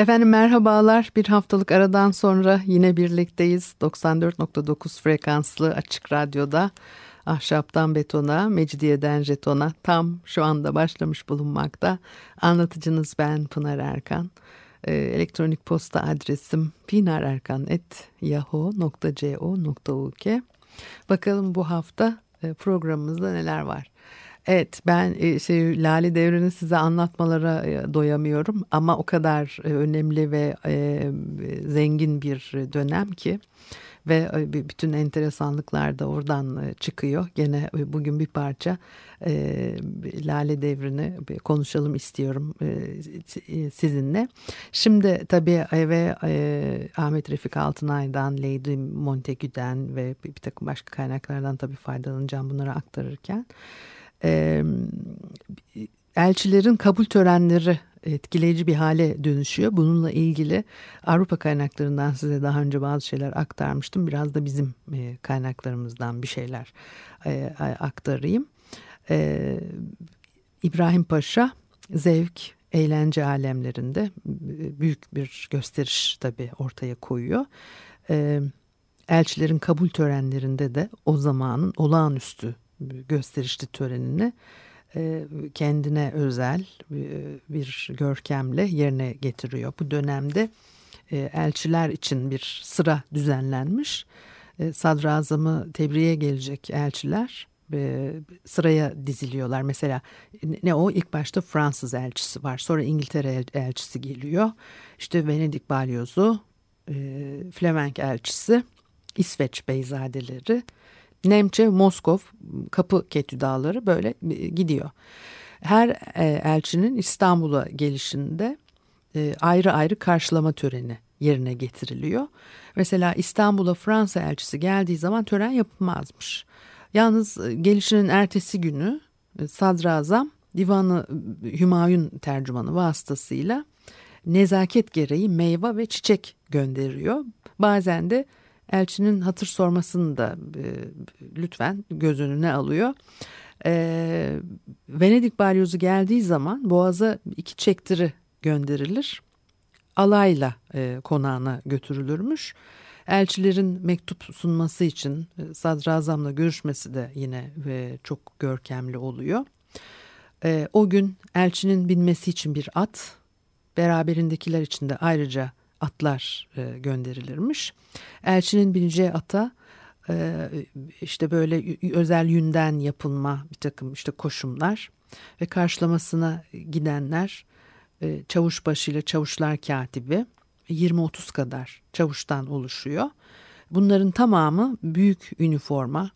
Efendim merhabalar. Bir haftalık aradan sonra yine birlikteyiz. 94.9 frekanslı açık radyoda ahşaptan betona, mecidiyeden jetona tam şu anda başlamış bulunmakta. Anlatıcınız ben Pınar Erkan. Ee, elektronik posta adresim pinarerkan.yahoo.co.uk Bakalım bu hafta e, programımızda neler var. Evet ben e, şey, Lale Devri'ni size anlatmalara e, doyamıyorum ama o kadar önemli ve zengin bir dönem ki ve bütün enteresanlıklar da oradan çıkıyor. Gene bugün bir parça Lale Devri'ni konuşalım istiyorum sizinle. Şimdi tabii ve Ahmet Refik Altınay'dan, Lady Montagu'den ve bir takım başka kaynaklardan tabii faydalanacağım bunları aktarırken elçilerin kabul törenleri etkileyici bir hale dönüşüyor. Bununla ilgili Avrupa kaynaklarından size daha önce bazı şeyler aktarmıştım. Biraz da bizim kaynaklarımızdan bir şeyler aktarayım. İbrahim Paşa zevk, eğlence alemlerinde büyük bir gösteriş tabii ortaya koyuyor. Elçilerin kabul törenlerinde de o zamanın olağanüstü gösterişli törenini e, kendine özel e, bir görkemle yerine getiriyor. Bu dönemde e, elçiler için bir sıra düzenlenmiş. Sadrazamı tebriğe gelecek elçiler sıraya diziliyorlar. Mesela ne o ilk başta Fransız elçisi var. Sonra İngiltere elçisi geliyor. İşte Venedik balyozu, Flemenk elçisi, İsveç beyzadeleri Nemçe, Moskov, Kapı Ketü Dağları böyle gidiyor. Her e, elçinin İstanbul'a gelişinde e, ayrı ayrı karşılama töreni yerine getiriliyor. Mesela İstanbul'a Fransa elçisi geldiği zaman tören yapılmazmış. Yalnız e, gelişinin ertesi günü sadrazam divanı Hümayun tercümanı vasıtasıyla nezaket gereği meyve ve çiçek gönderiyor. Bazen de elçinin hatır sormasını da e, lütfen göz önüne alıyor. E, Venedik balyozu geldiği zaman boğaza iki çektiri gönderilir. Alayla e, konağına götürülürmüş. Elçilerin mektup sunması için e, sadrazamla görüşmesi de yine e, çok görkemli oluyor. E, o gün elçinin binmesi için bir at, beraberindekiler için de ayrıca atlar e, gönderilirmiş. Elçinin bineceği ata e, işte böyle özel yünden yapılma bir takım işte koşumlar ve karşılamasına gidenler e, çavuş ile çavuşlar katibi 20-30 kadar çavuştan oluşuyor. Bunların tamamı büyük üniforma,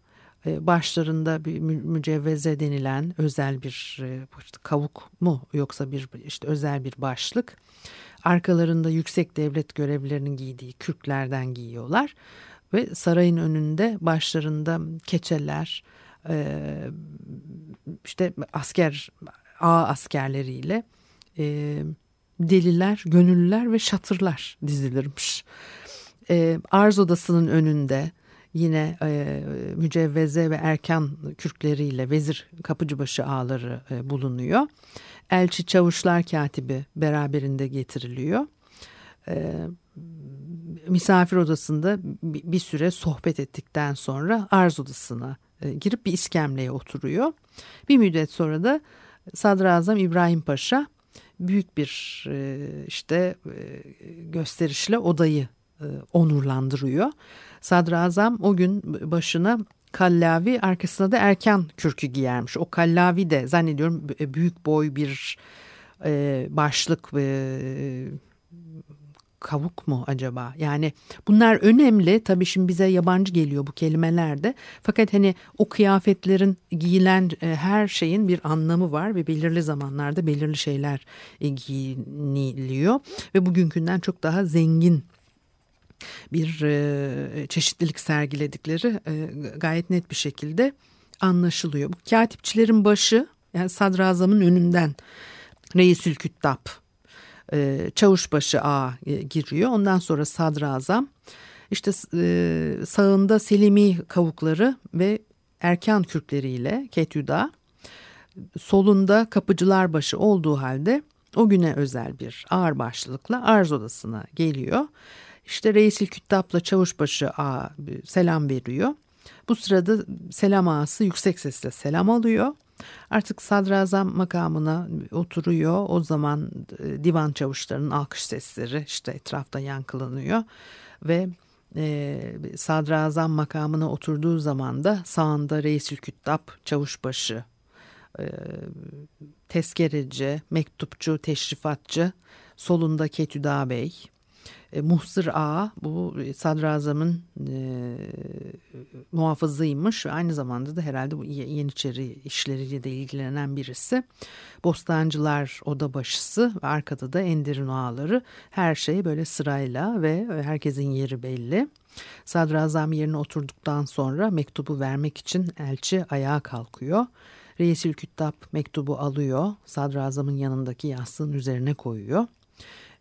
başlarında bir mücevveze denilen özel bir e, kavuk mu yoksa bir işte özel bir başlık Arkalarında yüksek devlet görevlilerinin giydiği kürklerden giyiyorlar. Ve sarayın önünde başlarında keçeler, e, işte asker, ağ askerleriyle e, deliler, gönüllüler ve şatırlar dizilirmiş. Arz odasının önünde yine e, mücevveze ve erkan kürkleriyle vezir kapıcıbaşı ağları e, bulunuyor. Elçi Çavuşlar Katibi beraberinde getiriliyor. E, misafir odasında bir süre sohbet ettikten sonra arz odasına e, girip bir iskemleye oturuyor. Bir müddet sonra da Sadrazam İbrahim Paşa büyük bir e, işte e, gösterişle odayı onurlandırıyor. Sadrazam o gün başına kallavi arkasında da erken kürkü giyermiş. O kallavi de zannediyorum büyük boy bir e, başlık e, kavuk mu acaba? Yani bunlar önemli. Tabii şimdi bize yabancı geliyor bu kelimeler de. Fakat hani o kıyafetlerin giyilen e, her şeyin bir anlamı var ve belirli zamanlarda belirli şeyler e, giyiniliyor ve bugünkünden çok daha zengin bir e, çeşitlilik sergiledikleri e, gayet net bir şekilde anlaşılıyor. Bu katipçilerin başı yani sadrazamın önünden Reisül Küttab e, çavuşbaşı A giriyor. Ondan sonra sadrazam işte sağında Selimi kavukları ve Erkan kürkleriyle Ketüda solunda kapıcılar başı olduğu halde o güne özel bir ağır başlılıkla arz odasına geliyor. İşte Reisil Küttab'la Çavuşbaşı A selam veriyor. Bu sırada selam ağası yüksek sesle selam alıyor. Artık sadrazam makamına oturuyor. O zaman e, divan çavuşlarının alkış sesleri işte etrafta yankılanıyor. Ve e, sadrazam makamına oturduğu zaman da sağında Reisül Küttab çavuşbaşı e, tezkereci, mektupçu, teşrifatçı, solunda Ketüda Bey, e, Muhsır Ağa bu sadrazamın e, muhafızıymış. Aynı zamanda da herhalde bu Yeniçeri işleriyle de ilgilenen birisi. Bostancılar oda başısı ve arkada da Enderun ağaları her şey böyle sırayla ve herkesin yeri belli. Sadrazam yerine oturduktan sonra mektubu vermek için elçi ayağa kalkıyor. Reisül Küttab mektubu alıyor, sadrazamın yanındaki yastığın üzerine koyuyor.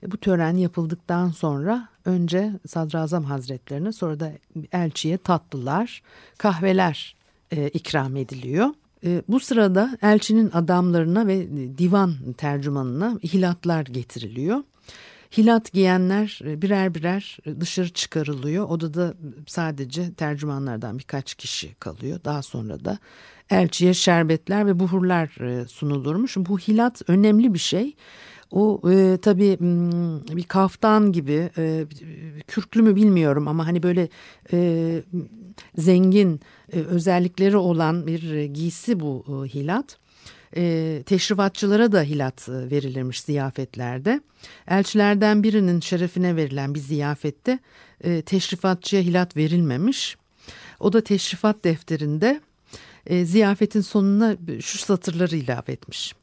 E, bu tören yapıldıktan sonra önce Sadrazam Hazretlerine sonra da elçiye tatlılar, kahveler e, ikram ediliyor. E, bu sırada elçinin adamlarına ve divan tercümanına hilatlar getiriliyor. Hilat giyenler e, birer birer dışarı çıkarılıyor. Odada sadece tercümanlardan birkaç kişi kalıyor. Daha sonra da elçiye şerbetler ve buhurlar e, sunulurmuş. Bu hilat önemli bir şey. O e, tabii bir kaftan gibi e, kürklü mü bilmiyorum ama hani böyle e, zengin e, özellikleri olan bir giysi bu e, hilat. E, teşrifatçılara da hilat e, verilirmiş ziyafetlerde. Elçilerden birinin şerefine verilen bir ziyafette e, teşrifatçıya hilat verilmemiş. O da teşrifat defterinde e, ziyafetin sonuna şu satırları ilave etmiş.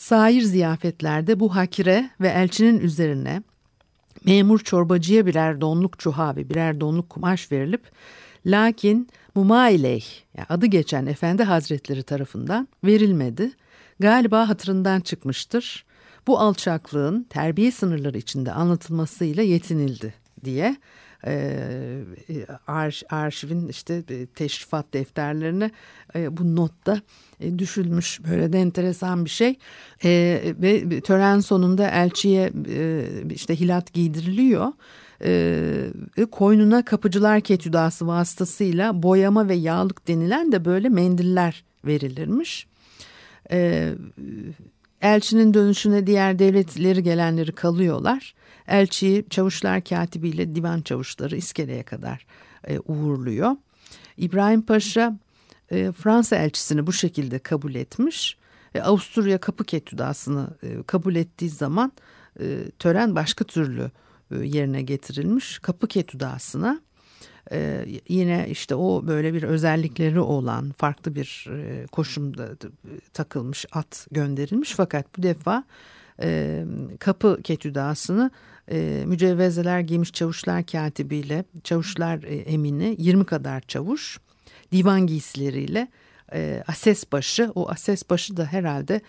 Sair ziyafetlerde bu hakire ve elçinin üzerine memur çorbacıya birer donluk çuha ve birer donluk kumaş verilip lakin mumaileyh yani adı geçen efendi hazretleri tarafından verilmedi. Galiba hatırından çıkmıştır. Bu alçaklığın terbiye sınırları içinde anlatılmasıyla yetinildi diye e, arşivin işte e, teşrifat defterlerine e, bu notta e, düşülmüş böyle de enteresan bir şey e, ve tören sonunda elçiye e, işte hilat giydiriliyor. E, koynuna kapıcılar ketüdası vasıtasıyla boyama ve yağlık denilen de böyle mendiller verilirmiş. E, elçinin dönüşüne diğer devletleri gelenleri kalıyorlar. Elçiyi çavuşlar katibiyle divan çavuşları iskeleye kadar e, uğurluyor. İbrahim Paşa e, Fransa elçisini bu şekilde kabul etmiş. E, Avusturya kapı ketüdasını e, kabul ettiği zaman e, tören başka türlü e, yerine getirilmiş. Kapı ketüdasına ee, yine işte o böyle bir özellikleri olan farklı bir e, koşumda takılmış at gönderilmiş fakat bu defa e, kapı ketüdasını e, mücevvezeler giymiş çavuşlar katibiyle çavuşlar e, emini 20 kadar çavuş divan giysileriyle e, ases başı o ases başı da herhalde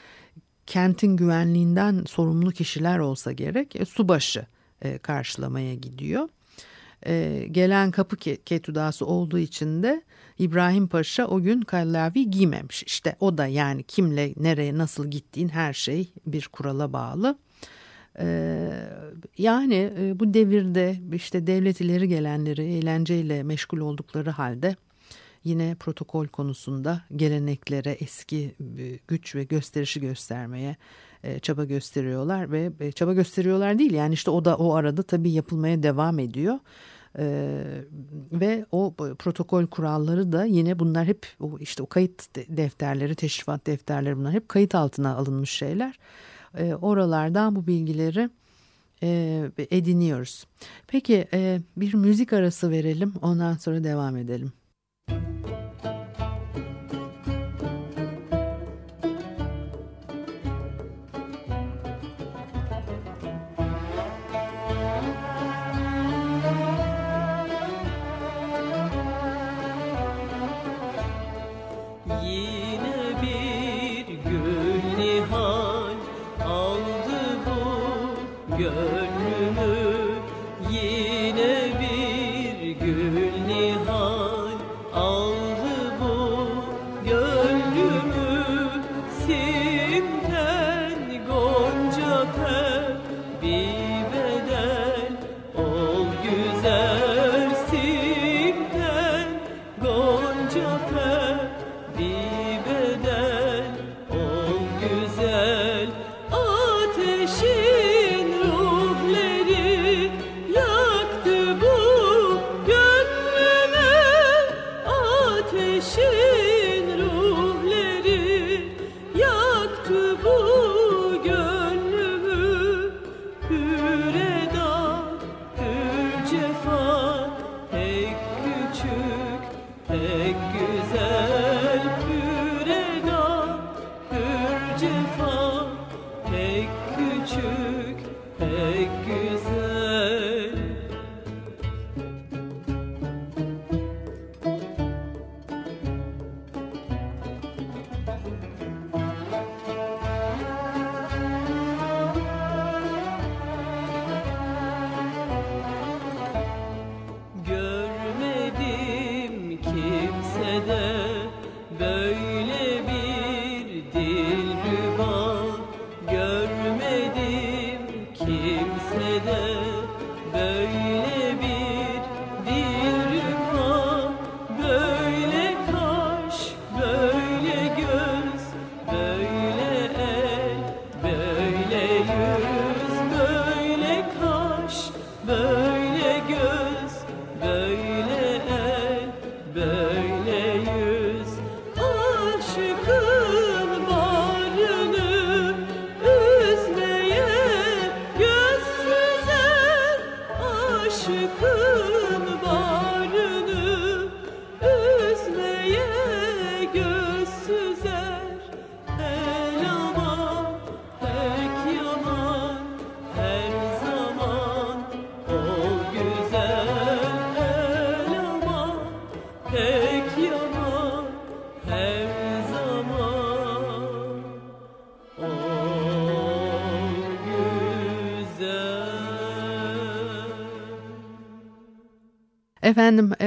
kentin güvenliğinden sorumlu kişiler olsa gerek e, subaşı e, karşılamaya gidiyor. E, gelen kapı ketudası olduğu için de İbrahim Paşa o gün kallavi giymemiş. İşte o da yani kimle nereye nasıl gittiğin her şey bir kurala bağlı. Ee, yani e, bu devirde işte devlet ileri gelenleri eğlenceyle meşgul oldukları halde yine protokol konusunda geleneklere eski e, güç ve gösterişi göstermeye e, çaba gösteriyorlar ve çaba gösteriyorlar değil yani işte o da o arada tabii yapılmaya devam ediyor. Ee, ve o protokol kuralları da yine bunlar hep o işte o kayıt defterleri, teşrifat defterleri bunlar hep kayıt altına alınmış şeyler. Ee, oralardan bu bilgileri e, ediniyoruz. Peki e, bir müzik arası verelim ondan sonra devam edelim.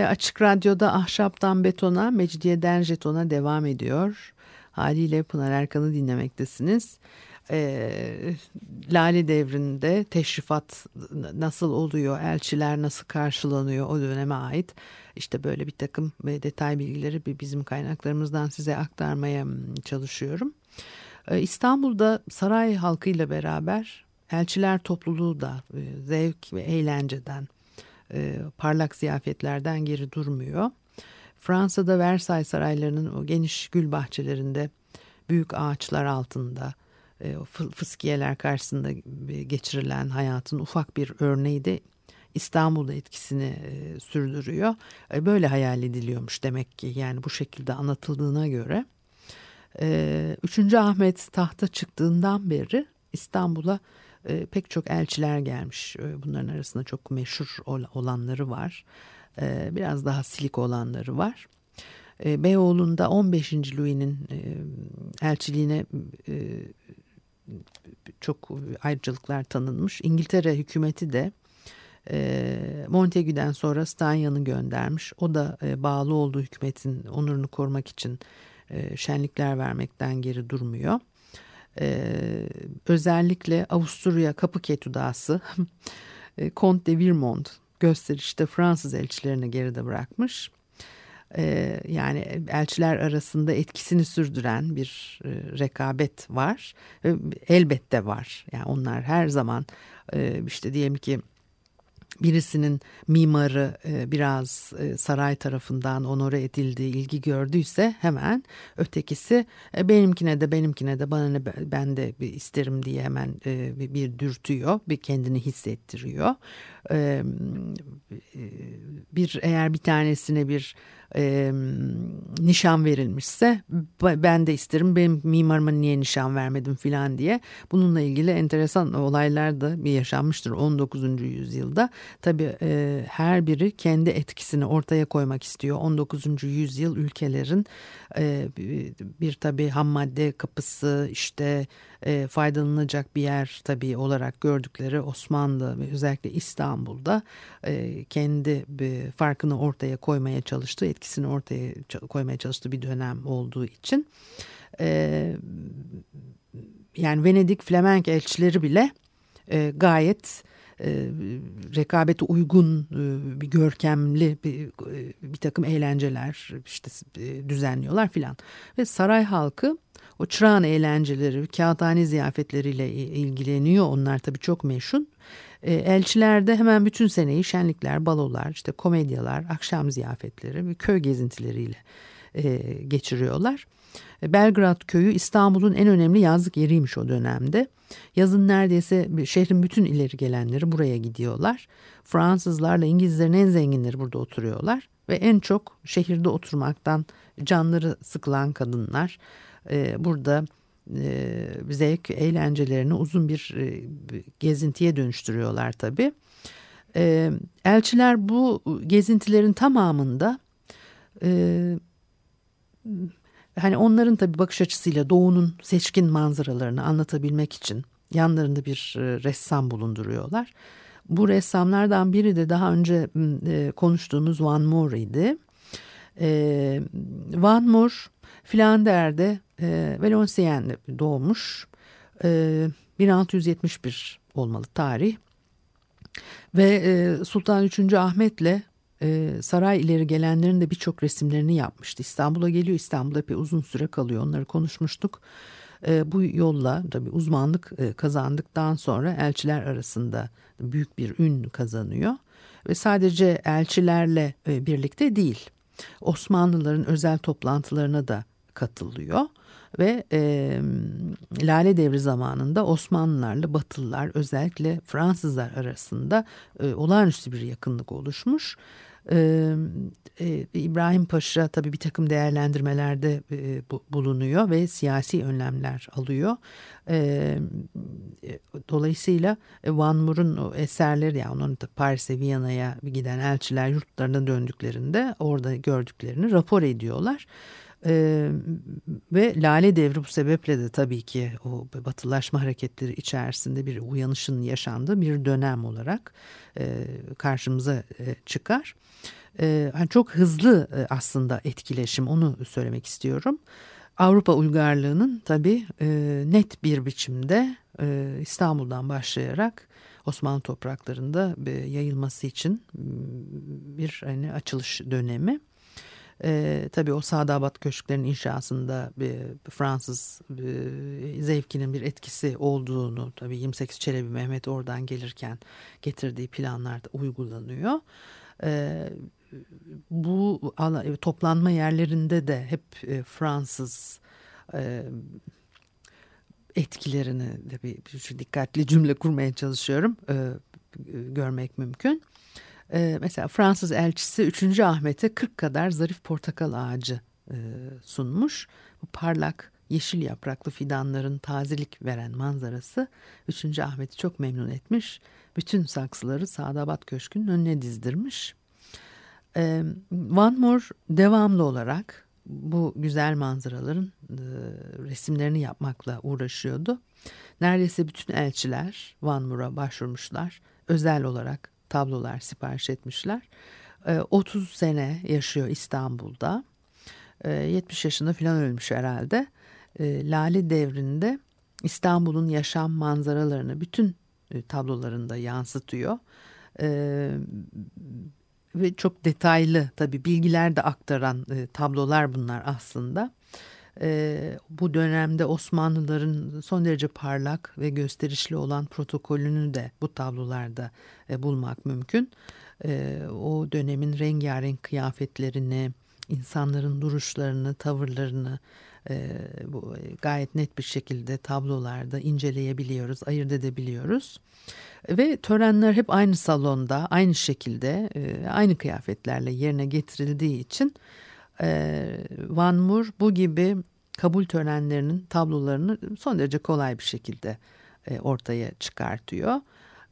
Açık Radyo'da Ahşaptan Betona, Mecidiyeden Jeton'a devam ediyor. Haliyle Pınar Erkan'ı dinlemektesiniz. E, Lale devrinde teşrifat nasıl oluyor, elçiler nasıl karşılanıyor o döneme ait. İşte böyle bir takım detay bilgileri bizim kaynaklarımızdan size aktarmaya çalışıyorum. E, İstanbul'da saray halkıyla beraber elçiler topluluğu da e, zevk ve eğlenceden e, parlak ziyafetlerden geri durmuyor. Fransa'da Versailles saraylarının o geniş gül bahçelerinde büyük ağaçlar altında e, fıskiyeler karşısında geçirilen hayatın ufak bir örneği de İstanbul'da etkisini e, sürdürüyor. E, böyle hayal ediliyormuş demek ki yani bu şekilde anlatıldığına göre. E, 3. Ahmet tahta çıktığından beri İstanbul'a e, pek çok elçiler gelmiş. E, bunların arasında çok meşhur olanları var. E, biraz daha silik olanları var. E, Beyoğlu'nda 15. Louis'nin e, elçiliğine e, çok ayrıcalıklar tanınmış. İngiltere hükümeti de e, Montagu'den sonra Stanya'nı göndermiş. O da e, bağlı olduğu hükümetin onurunu korumak için e, şenlikler vermekten geri durmuyor e, özellikle Avusturya Kapıket Dağısı e, Comte de Virmont gösterişte Fransız elçilerini geride bırakmış. E, yani elçiler arasında etkisini sürdüren bir e, rekabet var. Elbette var. Yani onlar her zaman e, işte diyelim ki birisinin mimarı e, biraz e, saray tarafından onore edildiği ilgi gördüyse hemen ötekisi e, benimkine de benimkine de bana ne ben de bir isterim diye hemen bir dürtüyor bir kendini hissettiriyor bir eğer bir tanesine bir nişan verilmişse ben de isterim benim mimarıma niye nişan vermedim filan diye bununla ilgili enteresan olaylar da yaşanmıştır 19. yüzyılda tabi e, her biri kendi etkisini ortaya koymak istiyor 19. yüzyıl ülkelerin e, bir tabi ham madde kapısı işte e, faydalanacak bir yer tabii olarak gördükleri Osmanlı ve özellikle İstanbul'da e, kendi bir farkını ortaya koymaya çalıştığı, etkisini ortaya koymaya çalıştığı bir dönem olduğu için e, yani Venedik Flemenk elçileri bile e, gayet e, rekabete uygun e, bir görkemli bir, e, bir takım eğlenceler işte düzenliyorlar filan ve saray halkı o çırağan eğlenceleri, kağıthane ziyafetleriyle ilgileniyor. Onlar tabii çok meşhur. E, elçilerde hemen bütün seneyi şenlikler, balolar, işte komedyalar, akşam ziyafetleri ve köy gezintileriyle geçiriyorlar. E, Belgrad köyü İstanbul'un en önemli yazlık yeriymiş o dönemde. Yazın neredeyse şehrin bütün ileri gelenleri buraya gidiyorlar. Fransızlarla İngilizlerin en zenginleri burada oturuyorlar ve en çok şehirde oturmaktan canları sıkılan kadınlar e, burada e, zevk eğlencelerini uzun bir gezintiye dönüştürüyorlar tabii. E, elçiler bu gezintilerin tamamında hani onların tabii bakış açısıyla doğunun seçkin manzaralarını anlatabilmek için yanlarında bir e, ressam bulunduruyorlar. Bu ressamlardan biri de daha önce e, konuştuğumuz Van Moore idi. E, Van Moore Flander'de Valenciennes'de doğmuş. E, 1671 olmalı tarih. Ve Sultan 3. Ahmet'le e, saray ileri gelenlerin de birçok resimlerini yapmıştı. İstanbul'a geliyor. İstanbul'da epey uzun süre kalıyor. Onları konuşmuştuk. E, bu yolla tabii uzmanlık e, kazandıktan sonra elçiler arasında büyük bir ün kazanıyor. Ve sadece elçilerle e, birlikte değil. Osmanlıların özel toplantılarına da katılıyor ve e, Lale Devri zamanında Osmanlılarla Batılılar özellikle Fransızlar arasında e, olağanüstü bir yakınlık oluşmuş. E, İbrahim Paşa tabii bir takım değerlendirmelerde e, bu, bulunuyor ve siyasi önlemler alıyor. E, dolayısıyla Van Moore'un eserleri yani onun Paris'e Viyana'ya giden elçiler yurtlarına döndüklerinde orada gördüklerini rapor ediyorlar. Ee, ve Lale Devri bu sebeple de tabii ki o batılaşma hareketleri içerisinde bir uyanışın yaşandığı bir dönem olarak e, karşımıza e, çıkar. E, hani çok hızlı e, aslında etkileşim onu söylemek istiyorum. Avrupa uygarlığının tabii e, net bir biçimde e, İstanbul'dan başlayarak Osmanlı topraklarında e, yayılması için bir hani açılış dönemi. E, tabii o Sadabat Köşklerinin inşasında bir Fransız e, zevkinin bir etkisi olduğunu tabii 28 Çelebi Mehmet oradan gelirken getirdiği planlarda uygulanıyor. E, bu toplanma yerlerinde de hep e, Fransız e, etkilerini de bir, bir dikkatli cümle kurmaya çalışıyorum e, görmek mümkün. E, mesela Fransız elçisi 3. Ahmet'e 40 kadar zarif portakal ağacı e, sunmuş. Bu parlak yeşil yapraklı fidanların tazelik veren manzarası 3. Ahmet'i çok memnun etmiş. Bütün saksıları Sadabat Köşkü'nün önüne dizdirmiş. E, Van Moore devamlı olarak bu güzel manzaraların e, resimlerini yapmakla uğraşıyordu. Neredeyse bütün elçiler Van Moore'a başvurmuşlar. Özel olarak tablolar sipariş etmişler. 30 ee, sene yaşıyor İstanbul'da. 70 ee, yaşında falan ölmüş herhalde. Ee, Lale devrinde İstanbul'un yaşam manzaralarını bütün e, tablolarında yansıtıyor. Ve çok detaylı tabii bilgiler de aktaran e, tablolar bunlar aslında. E, bu dönemde Osmanlıların son derece parlak ve gösterişli olan protokolünü de bu tablolarda e, bulmak mümkün. E, o dönemin rengarenk kıyafetlerini, insanların duruşlarını, tavırlarını e, bu gayet net bir şekilde tablolarda inceleyebiliyoruz, ayırt edebiliyoruz. Ve törenler hep aynı salonda, aynı şekilde, e, aynı kıyafetlerle yerine getirildiği için e, Van Moor bu gibi kabul törenlerinin tablolarını son derece kolay bir şekilde e, ortaya çıkartıyor.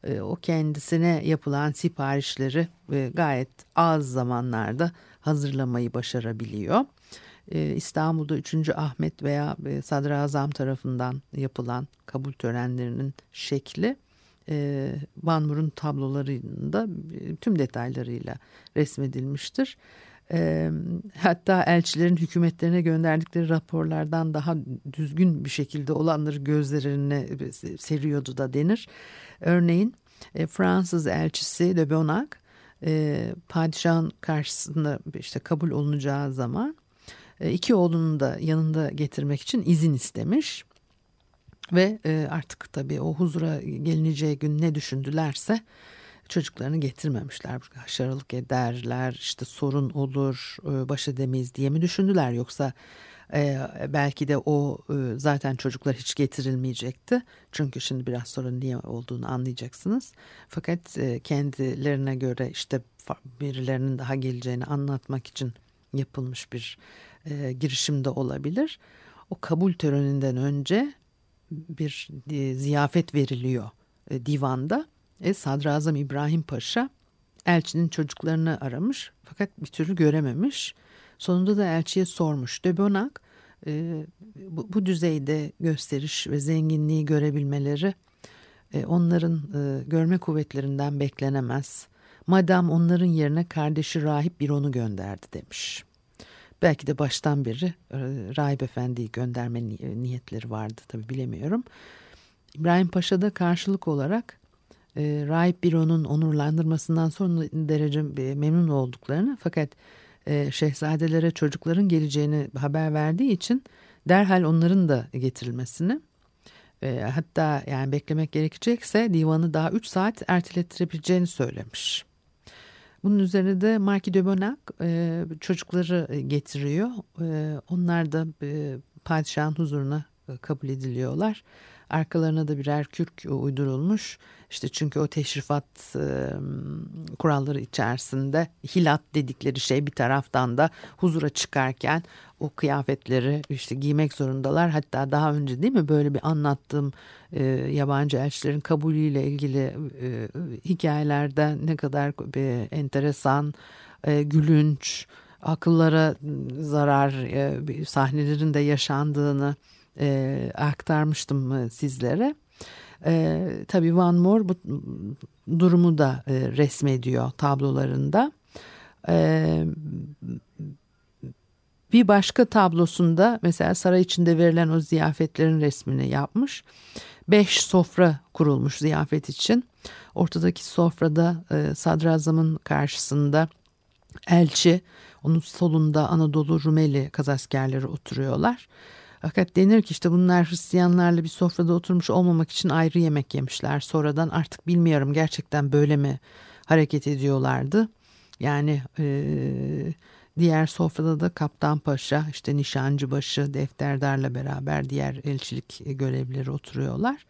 E, o kendisine yapılan siparişleri e, gayet az zamanlarda hazırlamayı başarabiliyor. E, İstanbul'da 3. Ahmet veya e, Sadrazam tarafından yapılan kabul törenlerinin şekli e, Van Moor'un tablolarında e, tüm detaylarıyla resmedilmiştir. Hatta elçilerin hükümetlerine gönderdikleri raporlardan daha düzgün bir şekilde olanları gözlerine seriyordu da denir. Örneğin Fransız elçisi de Bonac e, padişahın karşısında işte kabul olunacağı zaman iki oğlunu da yanında getirmek için izin istemiş. Ve artık tabii o huzura gelineceği gün ne düşündülerse çocuklarını getirmemişler. Haşaralık ederler, işte sorun olur, e, baş edemeyiz diye mi düşündüler yoksa e, belki de o e, zaten çocuklar hiç getirilmeyecekti. Çünkü şimdi biraz sonra niye olduğunu anlayacaksınız. Fakat e, kendilerine göre işte birilerinin daha geleceğini anlatmak için yapılmış bir e, girişim de olabilir. O kabul töreninden önce bir e, ziyafet veriliyor e, divanda. E, Sadrazam İbrahim Paşa elçinin çocuklarını aramış fakat bir türlü görememiş. Sonunda da elçiye sormuş. De Bonac e, bu, bu düzeyde gösteriş ve zenginliği görebilmeleri e, onların e, görme kuvvetlerinden beklenemez. Madam onların yerine kardeşi rahip bir onu gönderdi demiş. Belki de baştan beri e, Rahip Efendi'yi gönderme niyetleri vardı tabi bilemiyorum. İbrahim Paşa da karşılık olarak e, Rahip Biro'nun onurlandırmasından son derece e, memnun olduklarını fakat e, şehzadelere çocukların geleceğini haber verdiği için derhal onların da getirilmesini e, hatta yani beklemek gerekecekse divanı daha 3 saat ertelettirebileceğini söylemiş. Bunun üzerine de Marki de Bonac e, çocukları e, getiriyor. E, onlar da e, padişahın huzuruna e, kabul ediliyorlar. Arkalarına da birer kürk uydurulmuş. İşte çünkü o teşrifat e, kuralları içerisinde hilat dedikleri şey bir taraftan da huzura çıkarken o kıyafetleri işte giymek zorundalar. Hatta daha önce değil mi böyle bir anlattığım e, yabancı elçilerin kabulüyle ilgili e, hikayelerde ne kadar e, enteresan, e, gülünç, akıllara zarar e, sahnelerin de yaşandığını e, aktarmıştım e, sizlere. E, tabii Van Moor bu durumu da e, resmediyor tablolarında. E, bir başka tablosunda mesela saray içinde verilen o ziyafetlerin resmini yapmış. Beş sofra kurulmuş ziyafet için. Ortadaki sofrada e, sadrazamın karşısında elçi, onun solunda Anadolu Rumeli kazaskerleri oturuyorlar. Fakat denir ki işte bunlar Hristiyanlarla bir sofrada oturmuş olmamak için ayrı yemek yemişler. Sonradan artık bilmiyorum gerçekten böyle mi hareket ediyorlardı. Yani e, diğer sofrada da Kaptan Paşa, işte Nişancıbaşı, Defterdar'la beraber diğer elçilik görevlileri oturuyorlar.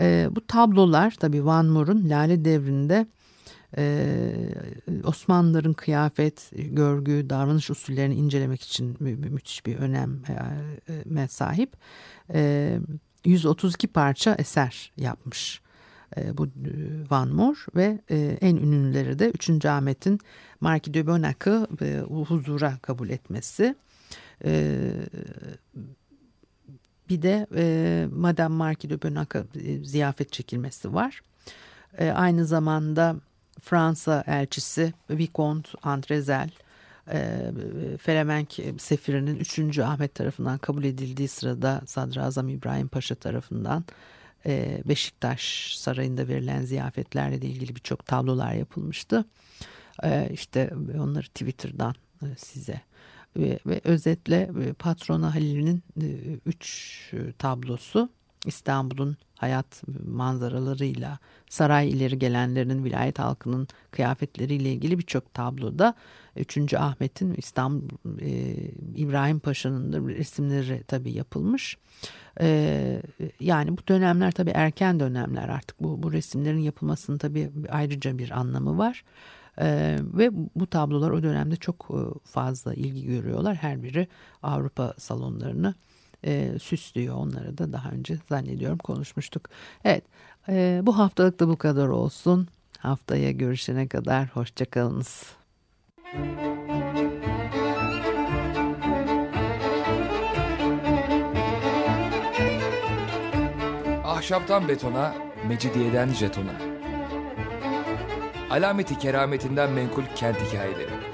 E, bu tablolar tabii Van Moor'un Lale Devri'nde Osmanlıların kıyafet, görgü, davranış usullerini incelemek için mü müthiş bir öneme e, sahip. Ee, 132 parça eser yapmış e, bu e, Van Moor ve en ünlüleri de 3. Ahmet'in Marquis de Bonac'ı huzura kabul etmesi. E, bir de Madame Marquis de Bonac'a ziyafet çekilmesi var. Aynı zamanda Fransa elçisi Vicomte Andrezel e, Felemenk sefirinin 3. Ahmet tarafından kabul edildiği sırada Sadrazam İbrahim Paşa tarafından e, Beşiktaş Sarayı'nda verilen ziyafetlerle de ilgili birçok tablolar yapılmıştı. E, işte onları Twitter'dan e, size ve, ve özetle e, patrona Halil'in e, üç e, tablosu İstanbul'un hayat manzaralarıyla saray ileri gelenlerinin vilayet halkının kıyafetleriyle ilgili birçok tabloda 3. Ahmet'in İstanbul e, İbrahim Paşa'nın resimleri tabii yapılmış. E, yani bu dönemler tabii erken dönemler artık bu, bu resimlerin yapılmasının tabii ayrıca bir anlamı var. Ee, ve bu tablolar o dönemde çok fazla ilgi görüyorlar. Her biri Avrupa salonlarını e, süslüyor. Onları da daha önce zannediyorum konuşmuştuk. Evet e, bu haftalık da bu kadar olsun. Haftaya görüşene kadar hoşçakalınız. Ahşaptan betona, mecidiyeden jetona. Alameti kerametinden menkul kent hikayeleri.